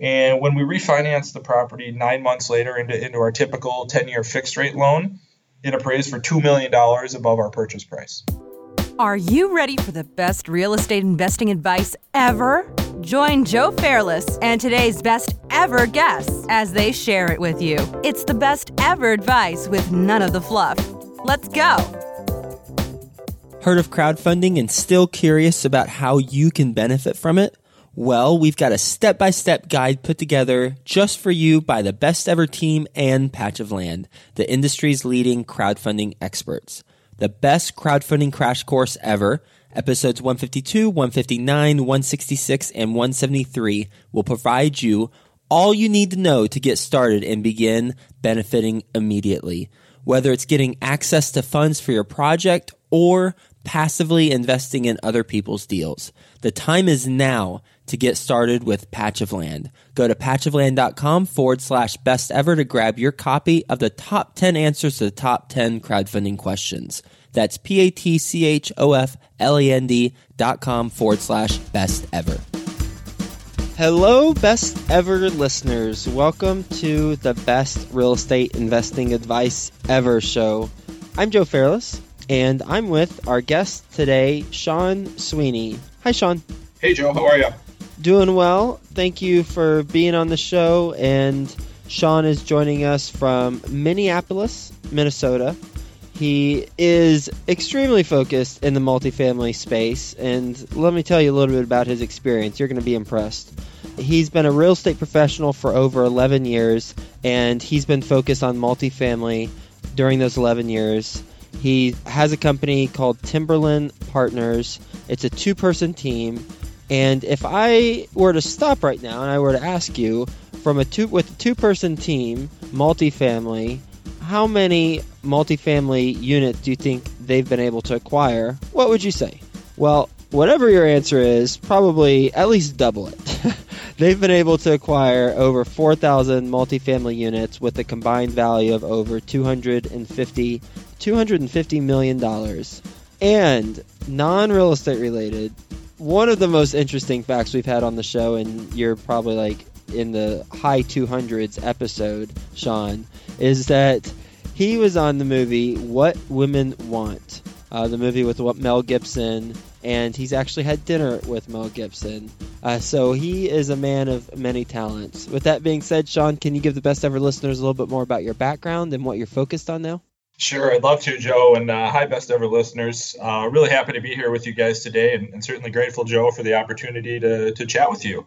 And when we refinanced the property nine months later into, into our typical 10 year fixed rate loan, it appraised for $2 million above our purchase price. Are you ready for the best real estate investing advice ever? Join Joe Fairless and today's best ever guests as they share it with you. It's the best ever advice with none of the fluff. Let's go. Heard of crowdfunding and still curious about how you can benefit from it? Well, we've got a step by step guide put together just for you by the best ever team and Patch of Land, the industry's leading crowdfunding experts. The best crowdfunding crash course ever, episodes 152, 159, 166, and 173 will provide you all you need to know to get started and begin benefiting immediately. Whether it's getting access to funds for your project or passively investing in other people's deals. The time is now to get started with Patch of Land. Go to patchofland.com forward slash best ever to grab your copy of the top 10 answers to the top 10 crowdfunding questions. That's P A T C H O F L E N D dot com forward slash best ever. Hello, best ever listeners. Welcome to the best real estate investing advice ever show. I'm Joe Fairless, and I'm with our guest today, Sean Sweeney. Hi, Sean. Hey, Joe. How are you? Doing well. Thank you for being on the show. And Sean is joining us from Minneapolis, Minnesota. He is extremely focused in the multifamily space. And let me tell you a little bit about his experience. You're going to be impressed. He's been a real estate professional for over 11 years, and he's been focused on multifamily during those 11 years. He has a company called Timberland Partners. It's a two person team. And if I were to stop right now and I were to ask you from a two with a two person team, multifamily, how many multifamily units do you think they've been able to acquire? What would you say? Well, whatever your answer is, probably at least double it. They've been able to acquire over 4,000 multifamily units with a combined value of over 250 250 million dollars. And non-real estate related, one of the most interesting facts we've had on the show and you're probably like in the high 200s episode, Sean, is that he was on the movie What Women Want, uh, the movie with Mel Gibson, and he's actually had dinner with Mel Gibson. Uh, so he is a man of many talents. With that being said, Sean, can you give the best ever listeners a little bit more about your background and what you're focused on now? Sure, I'd love to, Joe. And uh, hi, best ever listeners. Uh, really happy to be here with you guys today, and, and, certainly grateful, Joe, for the opportunity to, to chat with you.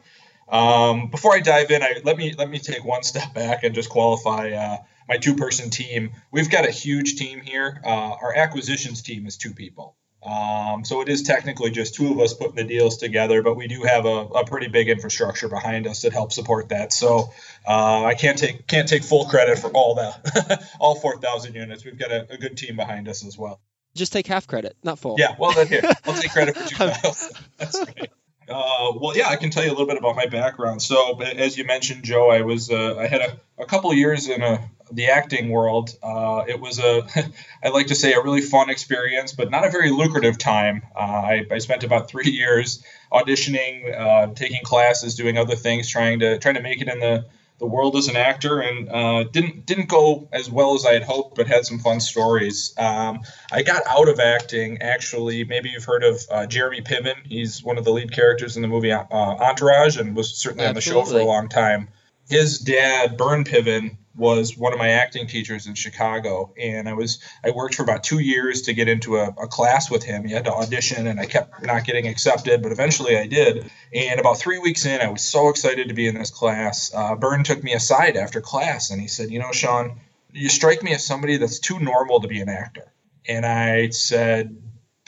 Um, before I dive in, I, let me let me take one step back and just qualify uh, my two-person team. We've got a huge team here. Uh, our acquisitions team is two people. Um, so it is technically just two of us putting the deals together, but we do have a, a pretty big infrastructure behind us that helps support that. So uh, I can't take can't take full credit for all that, all 4,000 units. We've got a, a, good team behind us as well. Just take half credit, not full. Yeah, well then here I'll take credit for 2,000. That's right. Uh, well, yeah, I can tell you a little bit about my background. So, as you mentioned, Joe, I was uh, I had a, a couple years in a, the acting world. Uh, it was a I like to say a really fun experience, but not a very lucrative time. Uh, I, I, spent about three years auditioning, uh, taking classes, doing other things, trying to trying to make it in the the world as an actor, and uh, didn't didn't go as well as I had hoped, but had some fun stories. Um, I got out of acting actually. Maybe you've heard of uh, Jeremy Piven. He's one of the lead characters in the movie uh, Entourage, and was certainly Absolutely. on the show for a long time. His dad, Byrne Piven, was one of my acting teachers in Chicago, and I was I worked for about two years to get into a, a, class with him. He had to audition, and I kept not getting accepted, but eventually I did. And about three weeks in, I was so excited to be in this class. Uh, Byrne took me aside after class, and he said, "You know, Sean, you strike me as somebody that's too normal to be an actor." And I said,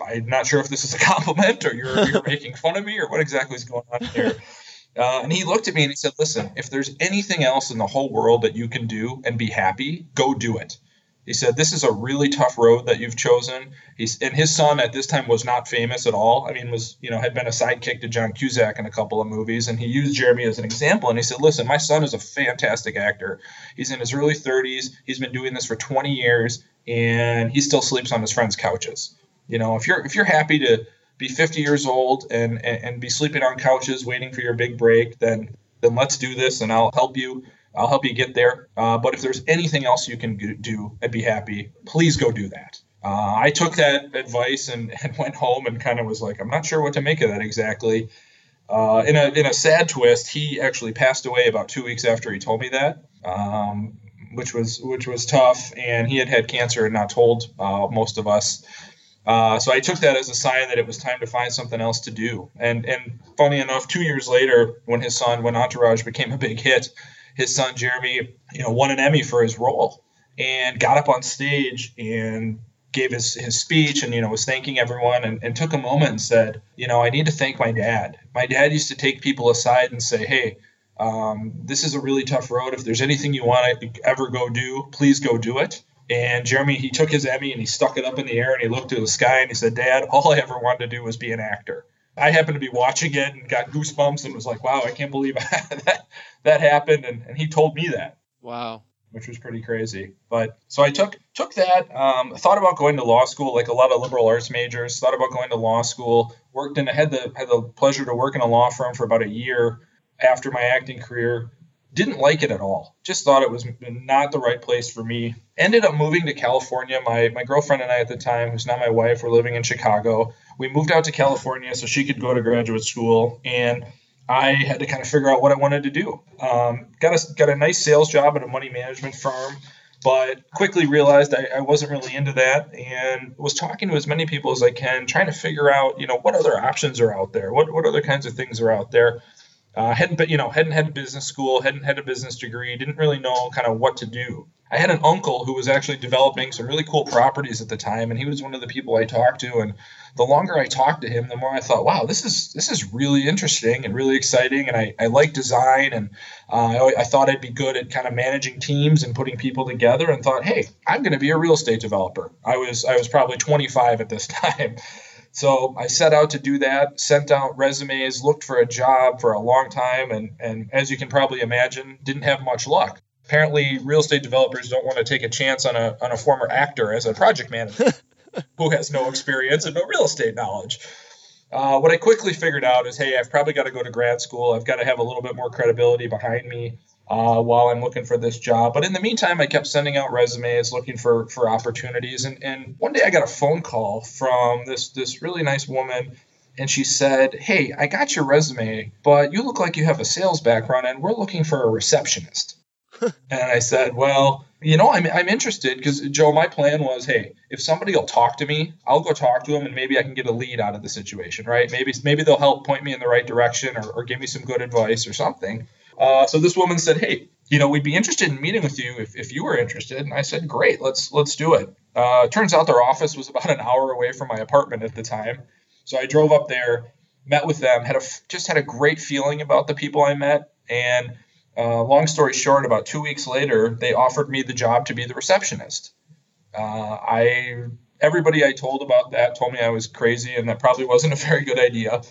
"I'm not sure if this is a compliment or you're, you're making fun of me or what exactly is going on here." Uh, and he looked at me and he said, Listen, if there's anything else in the whole world that you can do and be happy, go do it. He said, This is a really tough road that you've chosen. He's and his son at this time was not famous at all. I mean, was, you know, had been a sidekick to John Cusack in a couple of movies. And he used Jeremy as an example. And he said, Listen, my son is a fantastic actor. He's in his early 30s. He's been doing this for 20 years and he still sleeps on his friends' couches. You know, if you're if you're happy to be 50 years old and, and, and be sleeping on couches waiting for your big break, then then let's do this and I'll help you. I'll help you get there. Uh, but if there's anything else you can do, I'd be happy. Please go do that. Uh, I took that advice and, and went home and kind of was like, I'm not sure what to make of that exactly. Uh, in a in a sad twist, he actually passed away about two weeks after he told me that, um, which was which was tough. And he had had cancer and not told uh, most of us. Uh, so I took that as a sign that it was time to find something else to do. And and funny enough, two years later, when his son, when Entourage became a big hit, his son Jeremy, you know, won an Emmy for his role and got up on stage and gave his, his speech and you know was thanking everyone and, and took a moment and said you know i need to thank my dad. My dad used to take people aside and say hey um, this is a really tough road. If there's anything you want to ever go do please go do it and jeremy he took his emmy and he stuck it up in the air and he looked to the sky and he said dad all i ever wanted to do was be an actor i happened to be watching it and got goosebumps and was like wow i can't believe that that happened and, and he told me that wow which was pretty crazy. But so I took took that. Um, thought about going to law school, like a lot of liberal arts majors. Thought about going to law school. Worked in I had the had the pleasure to work in a law firm for about a year after my acting career. Didn't like it at all. Just thought it was not the right place for me. Ended up moving to California. My my girlfriend and I at the time, who's now my wife, were living in Chicago. We moved out to California so she could go to graduate school and I had to kind of figure out what I wanted to do. Um, got a got a nice sales job at a money management firm, but quickly realized I, I, wasn't really into that, and was talking to as many people as I can, trying to figure out, you know, what other options are out there, what what other kinds of things are out there. Uh, hadn't you know, hadn't had business school, hadn't had a business degree, didn't really know kind of what to do. I had an uncle who was actually developing some really cool properties at the time, and he was one of the people I talked to. And the longer I talked to him, the more I thought, wow, this is this is really interesting and really exciting. And I, I like design, and uh, I, I thought I'd be good at kind of managing teams and putting people together. And thought, hey, I'm going to be a real estate developer. I was I was probably 25 at this time. So I set out to do that, sent out resumes, looked for a job for a long time, and, and as you can probably imagine, didn't have much luck. Apparently, real estate developers don't want to take a chance on a, on a former actor as a project manager who has no experience and no real estate knowledge. Uh, what I quickly figured out is, hey, I've probably got to go to grad school. I've got to have a little bit more credibility behind me uh, while I'm looking for this job. But in the meantime, I kept sending out resumes, looking for for opportunities. And, and one day I got a phone call from this this really nice woman, and she said, "Hey, I got your resume, but you look like you have a sales background, and we're looking for a receptionist." and I said, "Well." You know, I'm, I'm interested because Joe, my plan was, hey, if somebody will talk to me, I'll go talk to them and maybe I can get a lead out of the situation, right? Maybe maybe they'll help point me in the right direction or, or give me some good advice or something. Uh, so this woman said, "Hey, you know, we'd be interested in meeting with you if, if you were interested." And I said, "Great, let's let's do it." Uh, turns out their office was about an hour away from my apartment at the time, so I drove up there, met with them, had a just had a great feeling about the people I met, and uh, long story short, about two weeks later, they offered me the job to be the receptionist. Uh, I everybody I told about that told me I was crazy and that probably wasn't a very good idea.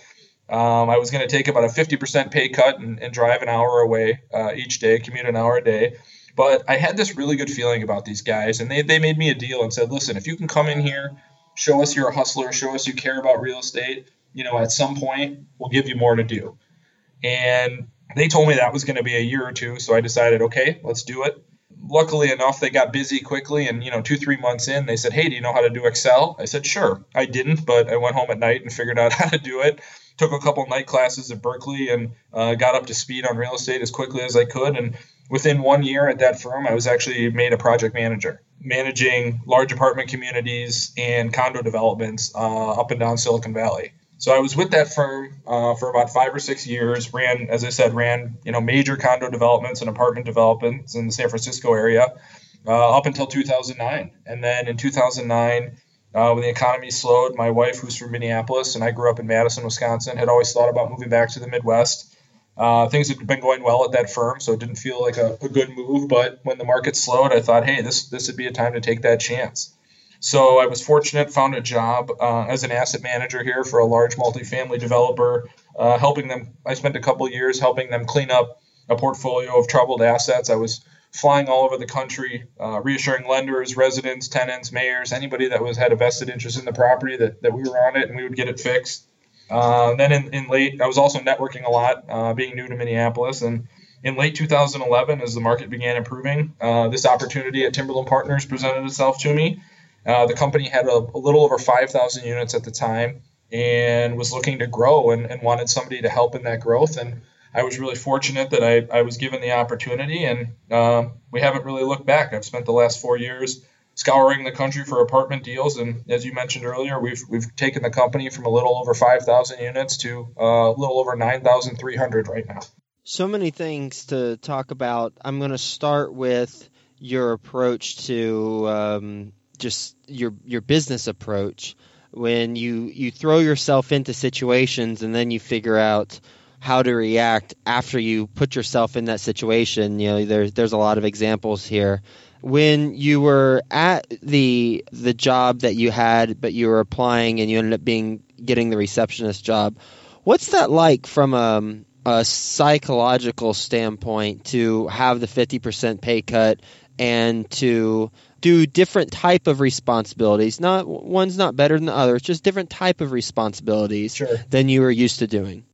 Um, I was going to take about a 50% pay cut and, and drive an hour away uh, each day, commute an hour a day. But I had this really good feeling about these guys, and they, they made me a deal and said, listen, if you can come in here, show us you're a hustler, show us you care about real estate, you know, at some point, we'll give you more to do. And they told me that was going to be a year or two, so I decided, okay, let's do it. Luckily enough, they got busy quickly, and you know, two three months in, they said, "Hey, do you know how to do Excel?" I said, "Sure." I didn't, but I went home at night and figured out how to do it took a couple night classes at Berkeley and uh, got up to speed on real estate as quickly as I could. And within one year at that firm, I was actually made a project manager, managing large apartment communities and condo developments uh, up and down Silicon Valley. So I was with that firm uh, for about five or six years. Ran, as I said, ran you know major condo developments and apartment developments in the San Francisco area uh, up until 2009. And then in 2009, uh, when the economy slowed, my wife, who's from Minneapolis, and I grew up in Madison, Wisconsin, had always thought about moving back to the Midwest. Uh, things had been going well at that firm, so it didn't feel like a, a, good move. But when the market slowed, I thought, hey, this this would be a time to take that chance. So I was fortunate, found a job uh, as an asset manager here for a large multifamily developer, uh, helping them. I spent a couple years helping them clean up a portfolio of troubled assets. I was flying all over the country, uh, reassuring lenders, residents, tenants, mayors, anybody that was had a vested interest in the property that, that we were on it and we would get it fixed. Uh, then in, in late, I was also networking a lot, uh, being new to Minneapolis. And in late 2011, as the market began improving, uh, this opportunity at Timberland Partners presented itself to me. Uh, the company had a, a little over 5,000 units at the time and was looking to grow and, and wanted somebody to help in that growth. And I was really fortunate that I, I was given the opportunity, and um, we haven't really looked back. I've spent the last four years scouring the country for apartment deals, and as you mentioned earlier, we've we've taken the company from a little over 5,000 units to uh, a little over 9,300 right now. So many things to talk about. I'm going to start with your approach to um, just your your business approach when you you throw yourself into situations and then you figure out how to react after you put yourself in that situation. You know, there's there's a lot of examples here. When you were at the the job that you had, but you were applying and you ended up being getting the receptionist job, what's that like from a, a psychological standpoint to have the 50% pay cut and to do different type of responsibilities not one's not better than the other it's just different type of responsibilities sure. than you were used to doing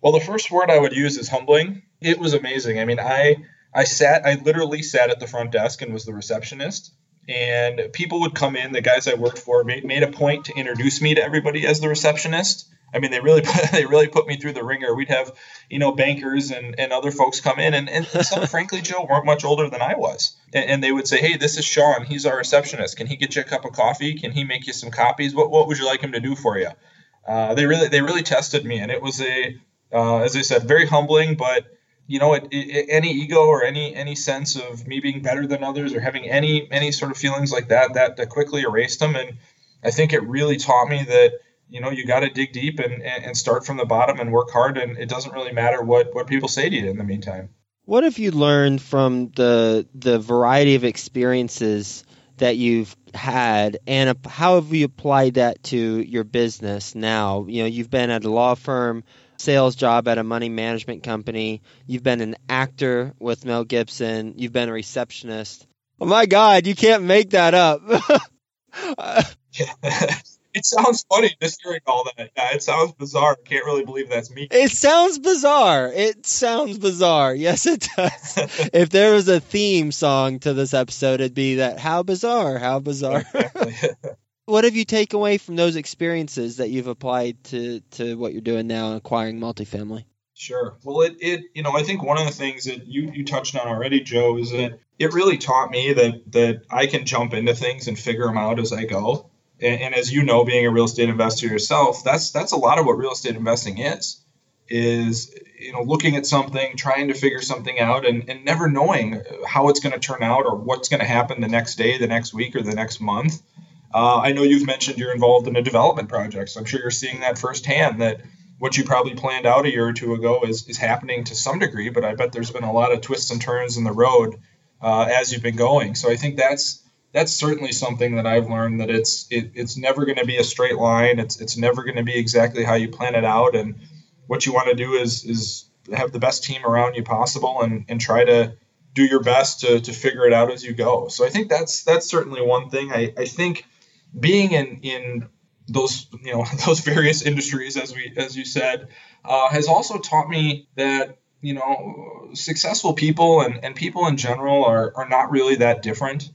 well, the first word I would use is humbling. It was amazing. I mean, I I sat, I literally sat at the front desk and was the receptionist. And people would come in. The guys I worked for made, made a point to introduce me to everybody as the receptionist. I mean, they really put, they really put me through the ringer. We'd have, you know, bankers and, and other folks come in, and, and some, frankly, Joe, weren't much older than I was. And, and, they would say, "Hey, this is Sean. He's our receptionist. Can he get you a cup of coffee? Can he make you some copies? What what would you like him to do for you?" Uh, they really they really tested me, and it was a uh, as I said, very humbling, but you know, it, it, any ego or any any sense of me being better than others or having any any sort of feelings like that that that quickly erased them. And I think it really taught me that you know you got to dig deep and, and start from the bottom and work hard. And it doesn't really matter what what people say to you in the meantime. What have you learned from the the variety of experiences that you've had, and how have you applied that to your business now? You know, you've been at a law firm sales job at a money management company. You've been an actor with Mel Gibson. You've been a receptionist. Oh my God, you can't make that up. it sounds funny just hearing all that. Yeah, it sounds bizarre. I can't really believe that's me. It sounds bizarre. It sounds bizarre. Yes, it does. if there was a theme song to this episode, it'd be that how bizarre, how bizarre. Exactly what have you taken away from those experiences that you've applied to to what you're doing now acquiring multifamily? Sure. Well, it, it you know I think one of the things that you you touched on already, Joe, is that it really taught me that that I can jump into things and figure them out as I go. And, and as you know, being a real estate investor yourself, that's that's a lot of what real estate investing is. Is you know looking at something, trying to figure something out, and, and never knowing how it's going to turn out or what's going to happen the next day, the next week, or the next month. Uh, I know you've mentioned you're involved in a development project, so I'm sure you're seeing that firsthand. That what you probably planned out a year or two ago is, is happening to some degree, but I bet there's been a lot of twists and turns in the road uh, as you've been going. So I think that's that's certainly something that I've learned that it's it, it's never going to be a straight line. It's it's never going to be exactly how you plan it out. And what you want to do is is have the best team around you possible and and try to do your best to, to figure it out as you go. So I think that's that's certainly one thing. I, I think being in in those you know those various industries as we as you said uh, has also taught me that you know successful people and, and people in general are, are not really that different.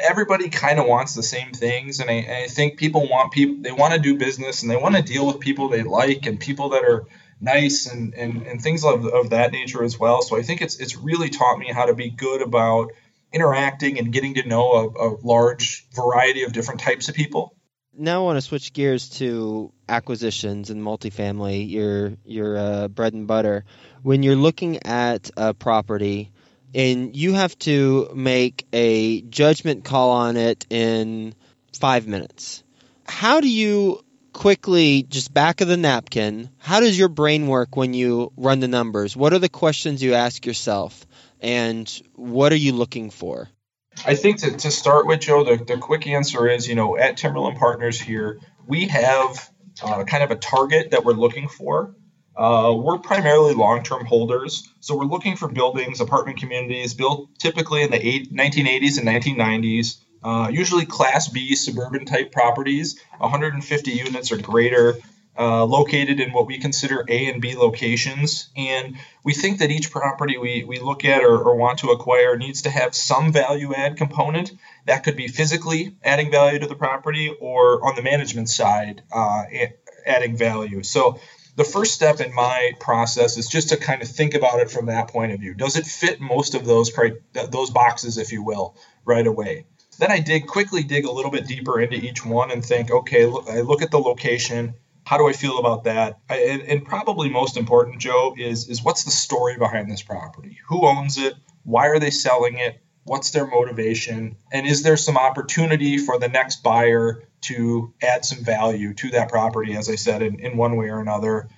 Everybody kind of wants the same things and I, and I think people want people they want to do business and they want to deal with people they like and people that are nice and, and, and things of, of that nature as well. So i think it's it's really taught me how to be good about interacting and getting to know a, a large variety of different types of people. Now I want to switch gears to acquisitions and multifamily, your your uh, bread and butter. When you're looking at a property and you have to make a judgment call on it in five minutes, how do you quickly just back of the napkin how does your brain work when you run the numbers what are the questions you ask yourself and what are you looking for? I think to, to start with, Joe, the, the quick answer is, you know, at Timberland Partners here, we have uh, kind of a target that we're looking for. Uh, we're primarily long-term holders, so we're looking for buildings, apartment communities built typically in the eight, 1980s and 1990s. Uh, usually Class B suburban type properties, 150 units or greater. Uh, located in what we consider A and B locations. And we think that each property we, we look at or, or want to acquire needs to have some value add component. That could be physically adding value to the property or on the management side, uh, adding value. So the first step in my process is just to kind of think about it from that point of view. Does it fit most of those those boxes, if you will, right away? Then I dig quickly dig a little bit deeper into each one and think, okay, look, I look at the location. How do I feel about that? I, and, and probably most important, Joe, is is what's the story behind this property? Who owns it? Why are they selling it? What's their motivation? And is there some opportunity for the next buyer to add some value to that property, as I said, in, in one way or another?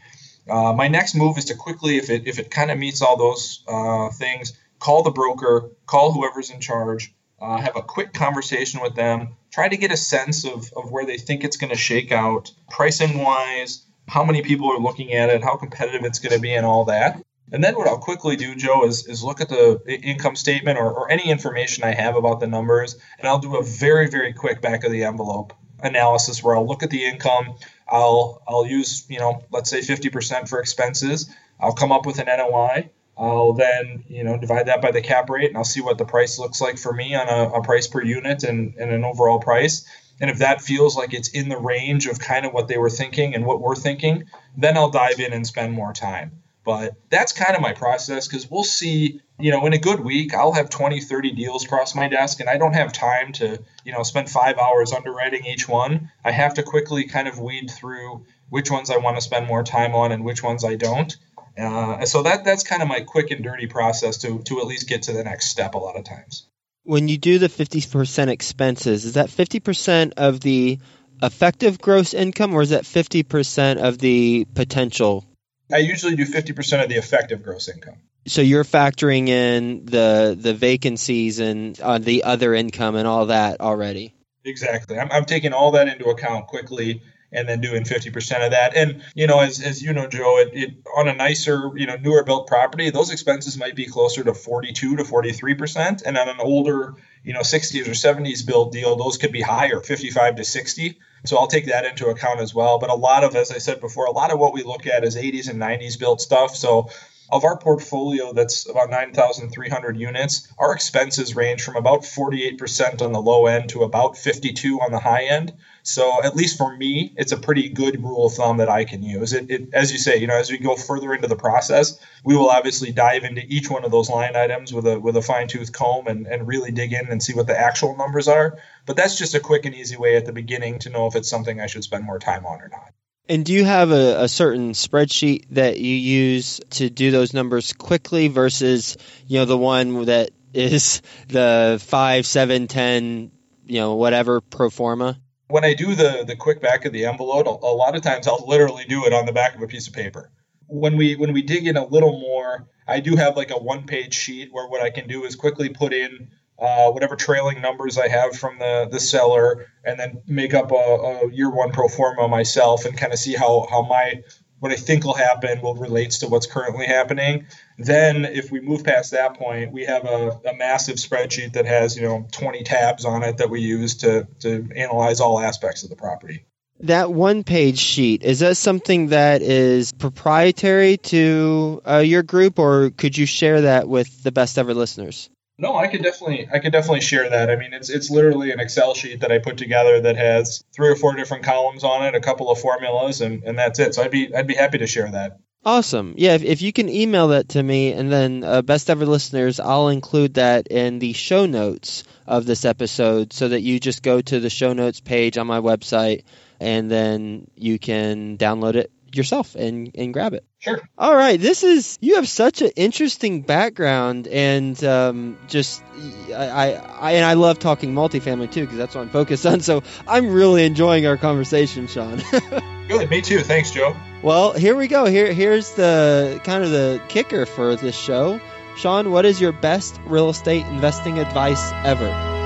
Uh, my next move is to quickly, if it, if it kind of meets all those uh, things, call the broker, call whoever's in charge, uh, have a quick conversation with them, try to get a sense of, of where they think it's going to shake out, pricing wise, how many people are looking at it, how competitive it's going to be, and all that. And then what I'll quickly do, Joe, is, is look at the income statement or, or any information I have about the numbers, and I'll do a very, very quick back of the envelope analysis where I'll look at the income. I'll I'll use, you know, let's say 50% for expenses. I'll come up with an NOI. I'll then, you know, divide that by the cap rate and I'll see what the price looks like for me on a, a price per unit and, and an overall price. And if that feels like it's in the range of kind of what they were thinking and what we're thinking, then I'll dive in and spend more time. But that's kind of my process because we'll see, you know, in a good week, I'll have 20, 30 deals across my desk and I don't have time to, you know, spend five hours underwriting each one. I have to quickly kind of weed through which ones I want to spend more time on and which ones I don't. Uh, so that that's kind of my quick and dirty process to to at least get to the next step a lot of times. When you do the 50% expenses, is that 50% of the effective gross income or is that 50% of the potential? I usually do 50% of the effective gross income. So you're factoring in the the vacancies and uh, the other income and all that already. Exactly. I'm, I'm taking all that into account quickly and then doing 50% of that. And, you know, as, as you know, Joe, it, it, on a nicer, you know, newer built property, those expenses might be closer to 42 to 43%. And on an older, you know, 60s or 70s built deal, those could be higher, 55 to 60. So I'll take that into account as well. But a lot of, as I said before, a lot of what we look at is 80s and 90s built stuff. So of our portfolio that's about 9,300 units, our expenses range from about 48% on the low end to about 52 on the high end. So at least for me, it's a pretty good rule of thumb that I can use. It, it, as you say, you know, as we go further into the process, we will obviously dive into each one of those line items with a with a fine tooth comb and, and really dig in and see what the actual numbers are. But that's just a quick and easy way at the beginning to know if it's something I should spend more time on or not. And do you have a, a, certain spreadsheet that you use to do those numbers quickly versus, you know, the one that is the five, seven, ten, you know, whatever pro forma? When I do the the quick back of the envelope, a, lot of times I'll literally do it on the back of a piece of paper. When we when we dig in a little more, I do have like a one page sheet where what I can do is quickly put in uh, whatever trailing numbers I have from the, the seller, and then make up a, a year one pro forma myself and kind of see how, how my what I think will happen will relates to what's currently happening. Then, if we move past that point, we have a, a, massive spreadsheet that has you know 20 tabs on it that we use to to analyze all aspects of the property. That one page sheet is that something that is proprietary to uh, your group, or could you share that with the best ever listeners? No, I could definitely I could definitely share that. I mean, it's it's literally an Excel sheet that I put together that has three or four different columns on it, a couple of formulas, and, and that's it. So I'd be I'd be happy to share that. Awesome. Yeah, if, if you can email that to me, and then uh, best ever listeners, I'll include that in the show notes of this episode, so that you just go to the show notes page on my website, and then you can download it yourself and and grab it. Sure. All right. This is you have such an interesting background and um, just I, I and I love talking multifamily too because that's what I'm focused on. So I'm really enjoying our conversation, Sean. Good. Me too. Thanks, Joe. Well, here we go. Here here's the kind of the kicker for this show. Sean, what is your best real estate investing advice ever?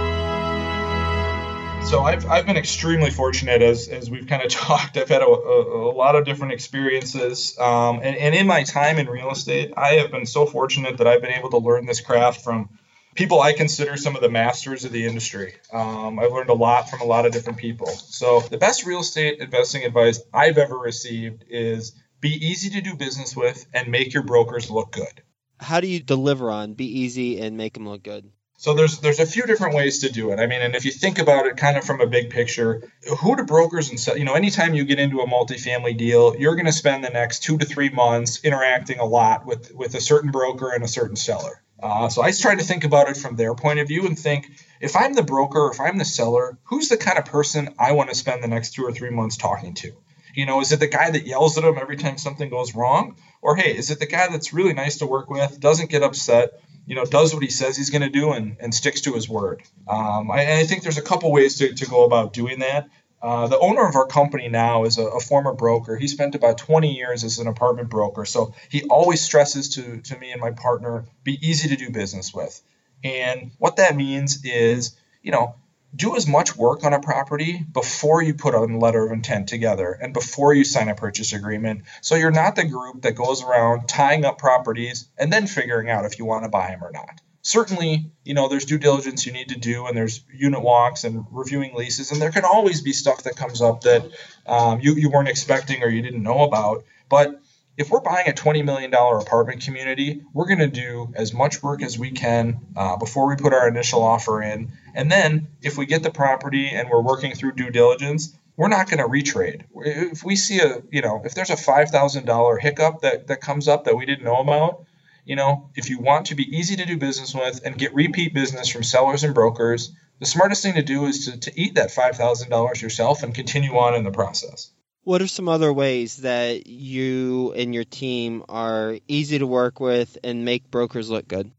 So I've, I've been extremely fortunate as, as we've kind of talked. I've had a, a, a lot of different experiences. Um, and, and in my time in real estate, I have been so fortunate that I've been able to learn this craft from people I consider some of the masters of the industry. Um, I've learned a lot from a lot of different people. So, the best real estate investing advice I've ever received is be easy to do business with and make your brokers look good. How do you deliver on be easy and make them look good? So there's there's a few different ways to do it. I mean, and if you think about it kind of from a big picture, who do brokers and sell, you know, anytime you get into a multifamily deal, you're going to spend the next two to three months interacting a lot with with a certain broker and a certain seller. Uh, so I try to think about it from their point of view and think if I'm the broker, if I'm the seller, who's the kind of person I want to spend the next two or three months talking to? You know, is it the guy that yells at them every time something goes wrong? Or hey, is it the guy that's really nice to work with, doesn't get upset, you know, does what he says he's going to do and, and sticks to his word? Um, I, I think there's a couple ways to, to go about doing that. Uh, the owner of our company now is a, a, former broker. He spent about 20 years as an apartment broker. So he always stresses to, to me and my partner be easy to do business with. And what that means is, you know, do as much work on a property before you put a letter of intent together and before you sign a purchase agreement. So you're not the group that goes around tying up properties and then figuring out if you want to buy them or not certainly, you know, there's due diligence you need to do, and there's unit walks and reviewing leases, and there can always be stuff that comes up that um, you, you weren't expecting or you didn't know about. But if we're buying a $20 million apartment community, we're going to do as much work as we can uh, before we put our initial offer in. And then if we get the property and we're working through due diligence, we're not going to retrade. If we see a, you know, if there's a $5,000 hiccup that, that comes up that we didn't know about, you know, if you want to be easy to do business with and get repeat business from sellers and brokers, the smartest thing to do is to, to eat that $5,000 yourself and continue on in the process. What are some other ways that you and your team are easy to work with and make brokers look good?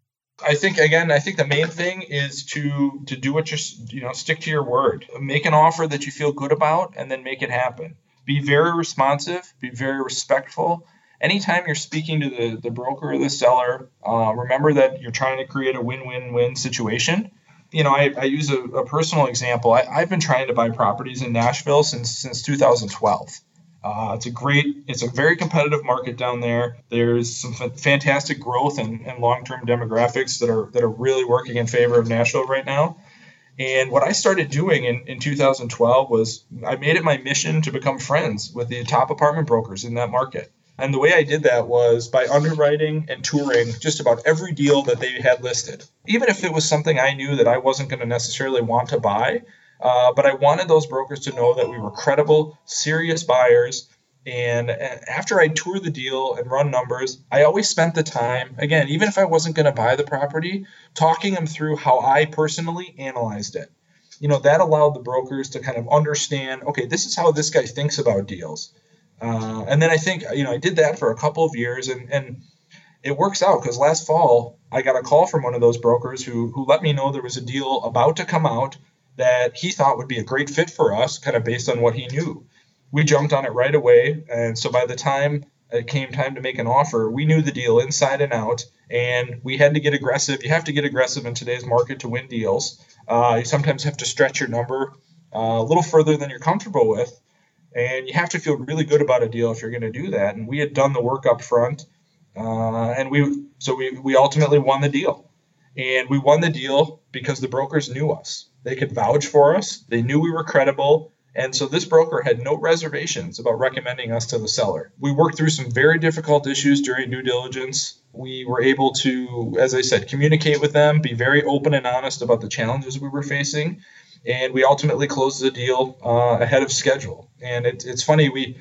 I think again, I think the main thing is to to do what you you know stick to your word. Make an offer that you feel good about, and then make it happen. Be very responsive. Be very respectful anytime you're speaking to the, the broker or the seller, uh, remember that you're trying to create a win-win-win situation. You know, I, I use a, a personal example. I, have been trying to buy properties in Nashville since since 2012. Uh, it's a great, it's a very competitive market down there. There's some f- fantastic growth and, and long-term demographics that are that are really working in favor of Nashville right now. And what I started doing in, in 2012 was I made it my mission to become friends with the top apartment brokers in that market. And the way I did that was by underwriting and touring just about every deal that they had listed. Even if it was something I knew that I wasn't going to necessarily want to buy, uh, but I wanted those brokers to know that we were credible, serious buyers. And after I toured the deal and run numbers, I always spent the time, again, even if I wasn't going to buy the property, talking them through how I personally analyzed it. You know, that allowed the brokers to kind of understand okay, this is how this guy thinks about deals uh, and then I think you know I did that for a couple of years, and and it works out because last fall I got a call from one of those brokers who who let me know there was a deal about to come out that he thought would be a great fit for us, kind of based on what he knew. We jumped on it right away, and so by the time it came time to make an offer, we knew the deal inside and out, and we had to get aggressive. You have to get aggressive in today's market to win deals. Uh, you sometimes have to stretch your number uh, a little further than you're comfortable with and you have to feel really good about a deal if you're going to do that. And we had done the work up front, uh, and we so we we ultimately won the deal, and we won the deal because the brokers knew us. They could vouch for us. They knew we were credible. And so this broker had no reservations about recommending us to the seller. We worked through some very difficult issues during due diligence. We were able to, as I said, communicate with them, be very open and honest about the challenges we were facing, and we ultimately closed the deal uh, ahead of schedule. And it, it's funny we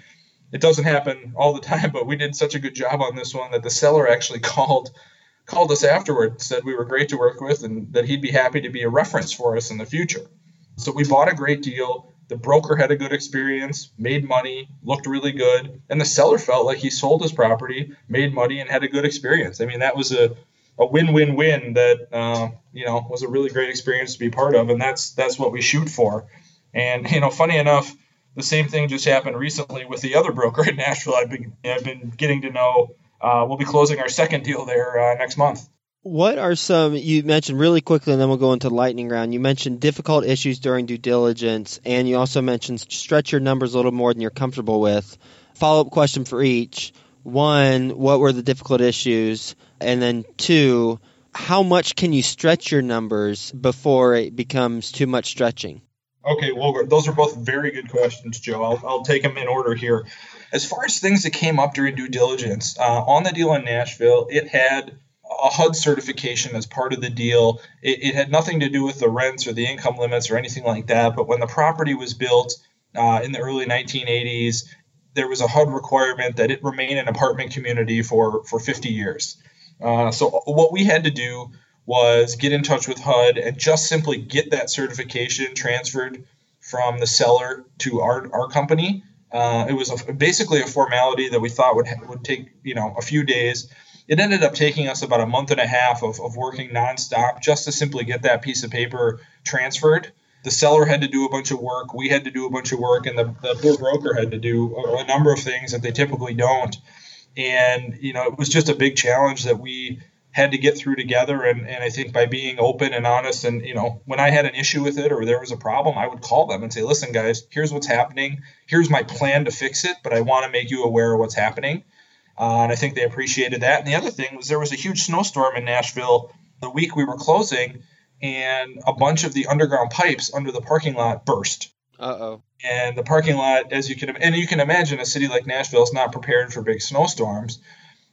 it doesn't happen all the time, but we did such a good job on this one that the seller actually called called us afterward, said we were great to work with, and that he'd be happy to be a reference for us in the future. So we bought a great deal. The broker had a good experience, made money, looked really good, and the seller felt like he sold his property, made money, and had a good experience. I mean, that was a a win-win-win that uh, you know was a really great experience to be part of, and that's that's what we shoot for. And you know, funny enough, the same thing just happened recently with the other broker in Nashville. I've been I've been getting to know. Uh, we'll be closing our second deal there uh, next month. What are some you mentioned really quickly, and then we'll go into lightning round. You mentioned difficult issues during due diligence, and you also mentioned stretch your numbers a little more than you're comfortable with. Follow up question for each. One, what were the difficult issues? And then two, how much can you stretch your numbers before it becomes too much stretching? Okay, well, those are both very good questions, Joe. I'll, I'll take them in order here. As far as things that came up during due diligence, uh, on the deal in Nashville, it had a HUD certification as part of the deal. It, it, had nothing to do with the rents or the income limits or anything like that. But when the property was built uh, in the early 1980s, there was a HUD requirement that it remain an apartment community for, for 50 years. Uh, so what we had to do was get in touch with HUD and just simply get that certification transferred from the seller to our, our company. Uh, it was a, basically a formality that we thought would would take you know a few days. It ended up taking us about a month and a half of, of working nonstop just to simply get that piece of paper transferred. The seller had to do a bunch of work, we had to do a bunch of work, and the, the broker had to do a, a number of things that they typically don't. And you know, it was just a big challenge that we had to get through together. And, and I think by being open and honest, and you know, when I had an issue with it or there was a problem, I would call them and say, "Listen, guys, here's what's happening. Here's my plan to fix it, but I want to make you aware of what's happening." Uh, and I think they appreciated that. And the other thing was there was a huge snowstorm in Nashville the week we were closing, and a bunch of the underground pipes under the parking lot burst. Uh oh. And the parking lot, as you can, and you can imagine, a city like Nashville is not prepared for big snowstorms.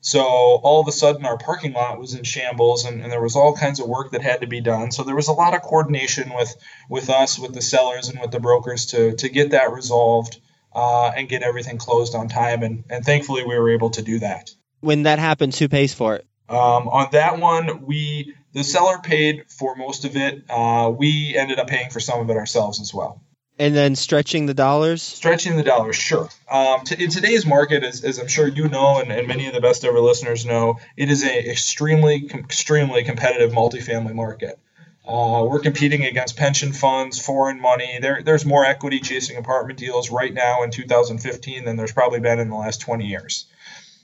So all of a sudden, our parking lot was in shambles, and, and, there was all kinds of work that had to be done. So there was a lot of coordination with with us, with the sellers, and with the brokers to to get that resolved uh, and get everything closed on time. And and thankfully, we were able to do that. When that happens, who pays for it? Um, on that one, we the seller paid for most of it. Uh, we ended up paying for some of it ourselves as well. And then stretching the dollars? Stretching the dollars, sure. Um, to, in today's market, as, as, I'm sure you know, and, and, many of the best ever listeners know, it is an extremely, extremely competitive multifamily market. Uh, we're competing against pension funds, foreign money. There, there's more equity chasing apartment deals right now in 2015 than there's probably been in the last 20 years.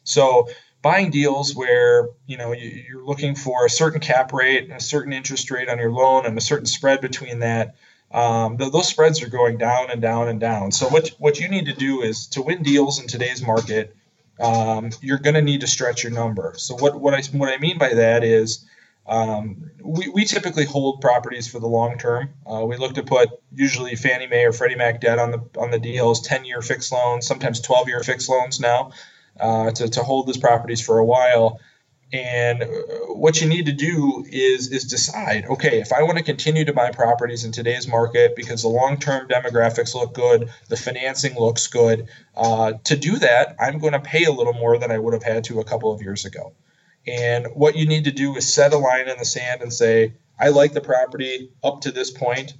So buying deals where you know you're looking for a certain cap rate, and a certain interest rate on your loan, and a certain spread between that um, th- those spreads are going down and down and down. So what what you need to do is to win deals in today's market, um, you're going to need to stretch your number. So what what I what I mean by that is. Um, we, we typically hold properties for the long term. Uh, we look to put usually Fannie Mae or Freddie Mac debt on the on the deals, 10 year fixed loans, sometimes 12 year fixed loans now, uh, to, to hold these properties for a while. And uh, what you need to do is is decide, okay, if I want to continue to buy properties in today's market because the long-term demographics look good, the financing looks good, uh, to do that, I'm going to pay a little more than I would have had to a couple of years ago. And what you need to do is set a line in the sand and say, I like the property up to this point,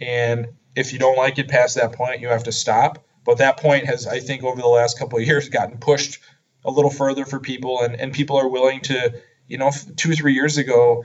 and if you don't like it past that point, you have to stop. But that point has, I think, over the last couple of years, gotten pushed a little further for people, and, and people are willing to, you know, two or three years ago,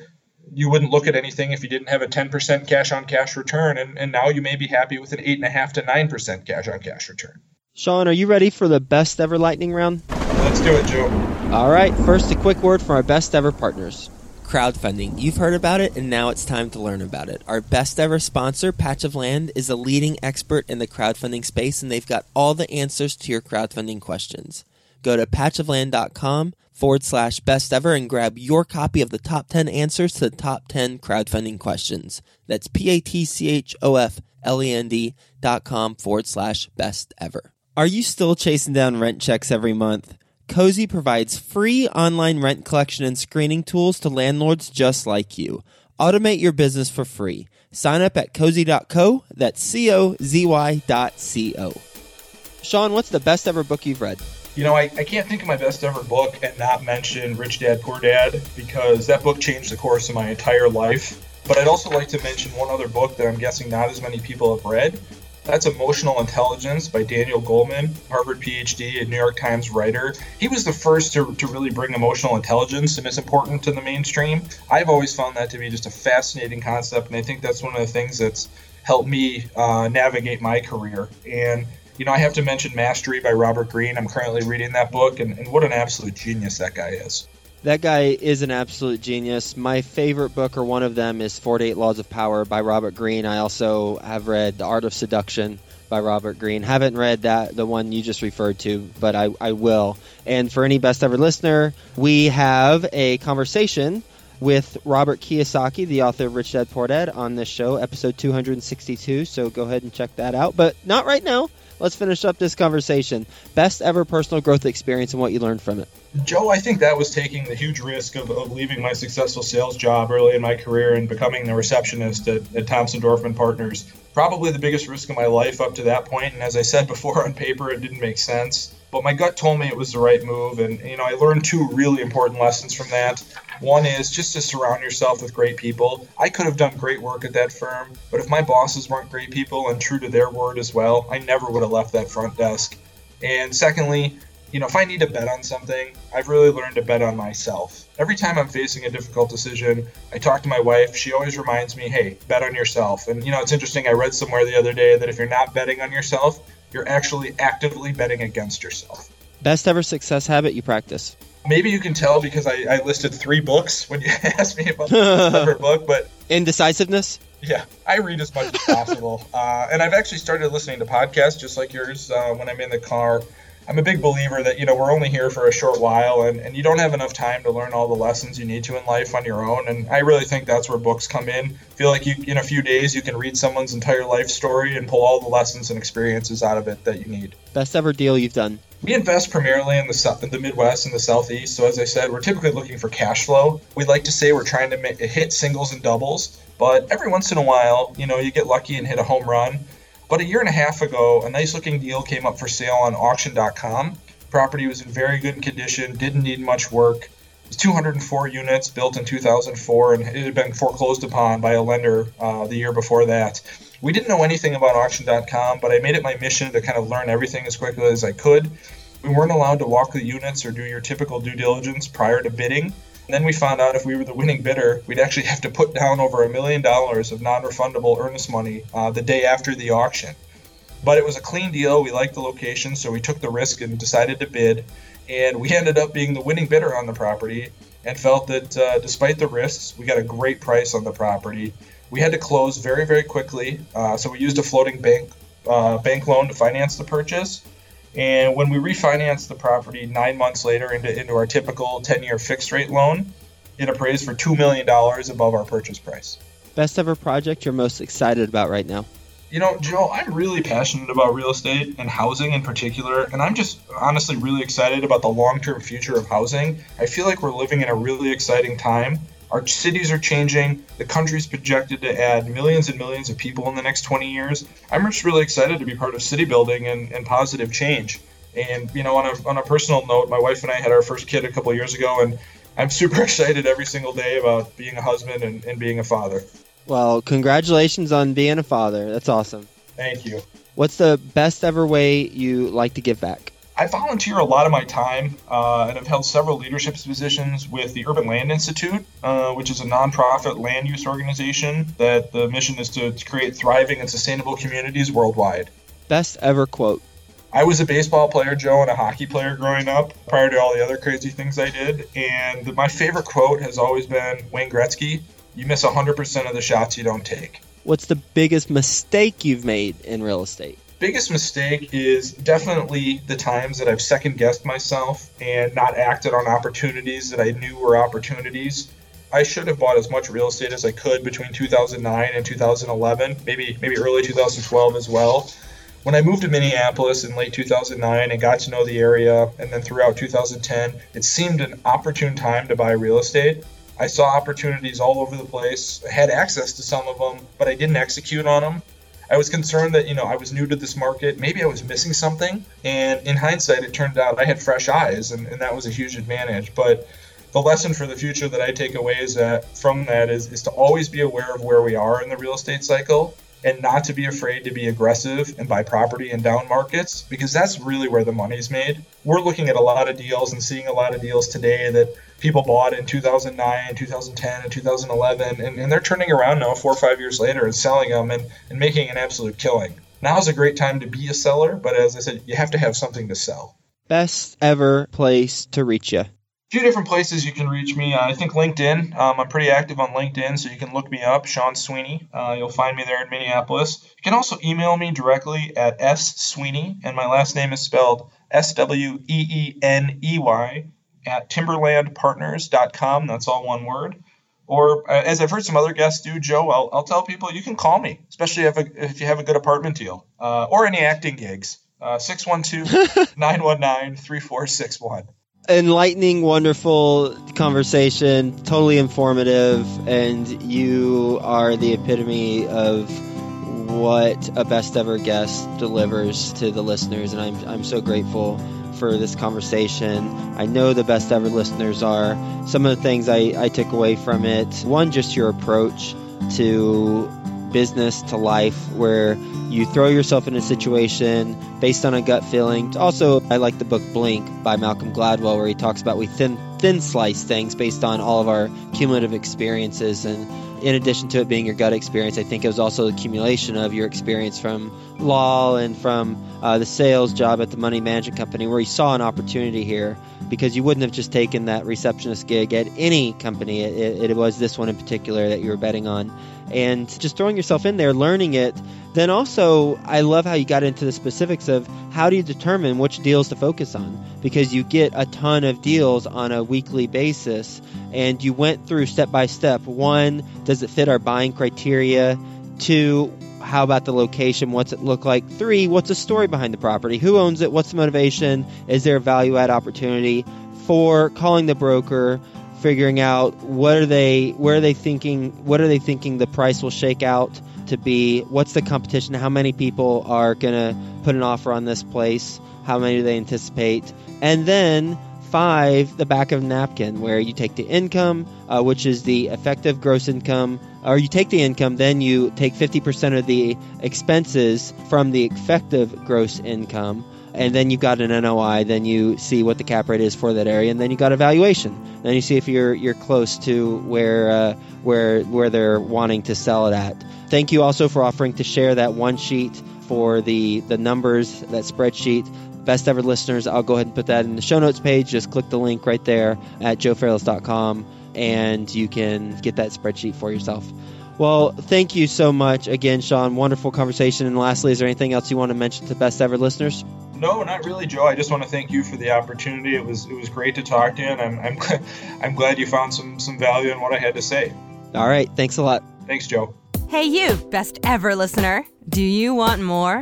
you wouldn't look at anything if you didn't have a 10% cash on cash return, and, and now you may be happy with an 8.5 to 9% cash on cash return. Sean, are you ready for the best ever lightning round? Let's do it, Joe. All right, first, a quick word from our best ever partners. Crowdfunding. You've heard about it, and now it's time to learn about it. Our best ever sponsor, Patch of Land, is a leading expert in the crowdfunding space, and they've got all the answers to your crowdfunding questions. Go to patchofland.com forward slash best ever and grab your copy of the top 10 answers to the top 10 crowdfunding questions. That's P A T C H O F L E N D dot com forward slash best ever. Are you still chasing down rent checks every month? Cozy provides free online rent collection and screening tools to landlords just like you. Automate your business for free. Sign up at cozy.co. That's C O Z Y dot C O. Sean, what's the best ever book you've read? You know, I, I can't think of my best ever book and not mention Rich Dad Poor Dad because that book changed the course of my entire life. But I'd also like to mention one other book that I'm guessing not as many people have read. That's Emotional Intelligence by Daniel Goleman, Harvard PhD and New York Times writer. He was the first to, to really bring emotional intelligence and it's important to the mainstream. I've always found that to be just a fascinating concept, and I think that's one of the things that's helped me uh, navigate my career. And you know, I have to mention Mastery by Robert Greene. I'm currently reading that book, and, and what an absolute genius that guy is. That guy is an absolute genius. My favorite book, or one of them, is 48 Laws of Power by Robert Greene. I also have read The Art of Seduction by Robert Greene. Haven't read that, the one you just referred to, but I, I will. And for any best ever listener, we have a conversation with Robert Kiyosaki, the author of Rich Dad Poor Dad, on this show, episode 262. So go ahead and check that out. But not right now. Let's finish up this conversation. Best ever personal growth experience and what you learned from it. Joe, I think that was taking the huge risk of, of leaving my successful sales job early in my career and becoming the receptionist at, at Thompson Dorfman Partners. Probably the biggest risk of my life up to that point. point, and as I said before, on paper it didn't make sense. But my gut told me it was the right move, and you know I learned two really important lessons from that. One is just to surround yourself with great people. I could have done great work at that firm, but if my bosses weren't great people and true to their word as well, I never would have left that front desk. And secondly, you know, if I need to bet on something, I've really learned to bet on myself. Every time I'm facing a difficult decision, I talk to my wife. She always reminds me, hey, bet on yourself. And, you know, it's interesting. I read somewhere the other day that if you're not betting on yourself, you're actually actively betting against yourself. Best ever success habit you practice? Maybe you can tell because I, I listed three books when you asked me about the favorite book, but Indecisiveness? yeah, I read as much as possible. Uh, and I've actually started listening to podcasts just like yours uh, when I'm in the car. I'm a big believer that, you know, we're only here for a short while and, and you don't have enough time to learn all the lessons you need to in life on your own. And I really think that's where books come in. I feel like you, in a few days, you can read someone's entire life story and pull all the lessons and experiences out of it that you need. Best ever deal you've done? We invest primarily in the Sou- in the Midwest and the Southeast. So as I said, we're typically looking for cash flow. We'd like to say we're trying to make, hit singles and doubles, but every once in a while, you know, you get lucky and hit a home run. But a year and a half ago, a nice looking deal came up for sale on auction.com. Property was in very good condition, didn't need much work. It was 204 units built in 2004, and it had been foreclosed upon by a lender uh, the year before that. We didn't know anything about auction.com, but I made it my mission to kind of learn everything as quickly as I could. We weren't allowed to walk the units or do your typical due diligence prior to bidding. And then we found out if we were the winning bidder, we'd actually have to put down over a million dollars of non refundable earnest money uh, the day after the auction. But it was a clean deal. We liked the location, so we took the risk and decided to bid. And we ended up being the winning bidder on the property and felt that uh, despite the risks, we got a great price on the property. We had to close very, very quickly, uh, so we used a floating bank uh, bank loan to finance the purchase. And when we refinanced the property nine months later into, into our typical 10 year fixed rate loan, it appraised for $2 million above our purchase price. Best ever project you're most excited about right now? You know, Joe, I'm really passionate about real estate and housing in particular, and I'm just honestly really excited about the long term future of housing. I feel like we're living in a really exciting time. Our cities are changing. The country's projected to add millions and millions of people in the next 20 years. I'm just really excited to be part of city building and, and positive change. And, you know, on a, on a personal note, my wife and I had our first kid a couple years ago, and I'm super excited every single day about being a husband and, and being a father. Well, congratulations on being a father. That's awesome. Thank you. What's the best ever way you like to give back? I volunteer a lot of my time uh, and have held several leadership positions with the Urban Land Institute, uh, which is a nonprofit land use organization that the mission is to, to create thriving and sustainable communities worldwide. Best ever quote? I was a baseball player, Joe, and a hockey player growing up prior to all the other crazy things I did. And my favorite quote has always been Wayne Gretzky You miss 100% of the shots you don't take. What's the biggest mistake you've made in real estate? Biggest mistake is definitely the times that I've second guessed myself and not acted on opportunities that I knew were opportunities. I should have bought as much real estate as I could between 2009 and 2011, maybe maybe early 2012 as well. When I moved to Minneapolis in late 2009 and got to know the area, and then throughout 2010, it seemed an opportune time to buy real estate. I saw opportunities all over the place. I had access to some of them, but I didn't execute on them. I was concerned that, you know, I was new to this market. Maybe I was missing something. And in hindsight, it turned out I had fresh eyes, and, and that was a huge advantage. But the lesson for the future that I take away is that from that is, is to always be aware of where we are in the real estate cycle and not to be afraid to be aggressive and buy property in down markets because that's really where the money's made. We're looking at a lot of deals and seeing a lot of deals today that people bought in 2009, 2010, and 2011, and, and they're turning around now four or five years later and selling them and, and making an absolute killing. Now is a great time to be a seller, but as I said, you have to have something to sell. Best ever place to reach you? Few different places you can reach me. Uh, I think LinkedIn. Um, I'm pretty active on LinkedIn, so you can look me up, Sean Sweeney. Uh, you'll find me there in Minneapolis. You can also email me directly at s sweeney, and my last name is spelled S W E E N E Y at timberlandpartners.com. That's all one word. or uh, as I've heard some other guests do, Joe, I'll, I'll tell people you can call me, especially if, a, if you have a good apartment deal uh, or any acting gigs. Uh, 612 919 3461 enlightening, wonderful conversation, totally informative, and you are the epitome of what a best ever guest delivers to the listeners, and I'm I'm so grateful for this conversation. I know the best ever listeners are. Some of the things I, I took away from it one, just your approach to business, to life, where you throw yourself in a situation based on a gut feeling. Also, I like the book Blink by Malcolm Gladwell, where he talks about we thin thin slice things based on all of our cumulative experiences and in addition to it being your gut experience, I think it was also the accumulation of your experience from law and from uh, the sales job at the money management company, where you saw an opportunity here because you wouldn't have just taken that receptionist gig at any company. It, it was this one in particular that you were betting on and just throwing yourself in there, learning it. Then also, I love how you got into the specifics of how do you determine which deals to focus on because you get a ton of deals on a weekly basis, and you went through step by step. One, does it fit our buying criteria? Two, how about the location? What's it look like? Three, what's the story behind the property? Who owns it? What's the motivation? Is there a value add opportunity? Four, calling the broker figuring out what are they where are they thinking what are they thinking the price will shake out to be what's the competition? How many people are going to put an offer on this place? How many do they anticipate? And then five the back of napkin where you take the income uh, which is the effective gross income or you take the income then you take 50% of the expenses from the effective gross income and then you've got an NOI, then you see what the cap rate is for that area, and then you got a valuation. Then you see if you're you're close to where uh, where where they're wanting to sell it at. Thank you also for offering to share that one sheet for the the numbers, that spreadsheet. Best ever listeners, I'll go ahead and put that in the show notes page. Just click the link right there at joefairless.com and you can get that spreadsheet for yourself. Well, thank you so much again, Sean. Wonderful conversation. And lastly, is there anything else you want to mention to best ever listeners? No, not really, Joe. I just want to thank you for the opportunity. It was it was great to talk to you, and I'm I'm, I'm glad you found some some value in what I had to say. All right, thanks a lot. Thanks, Joe. Hey, you, best ever listener. Do you want more?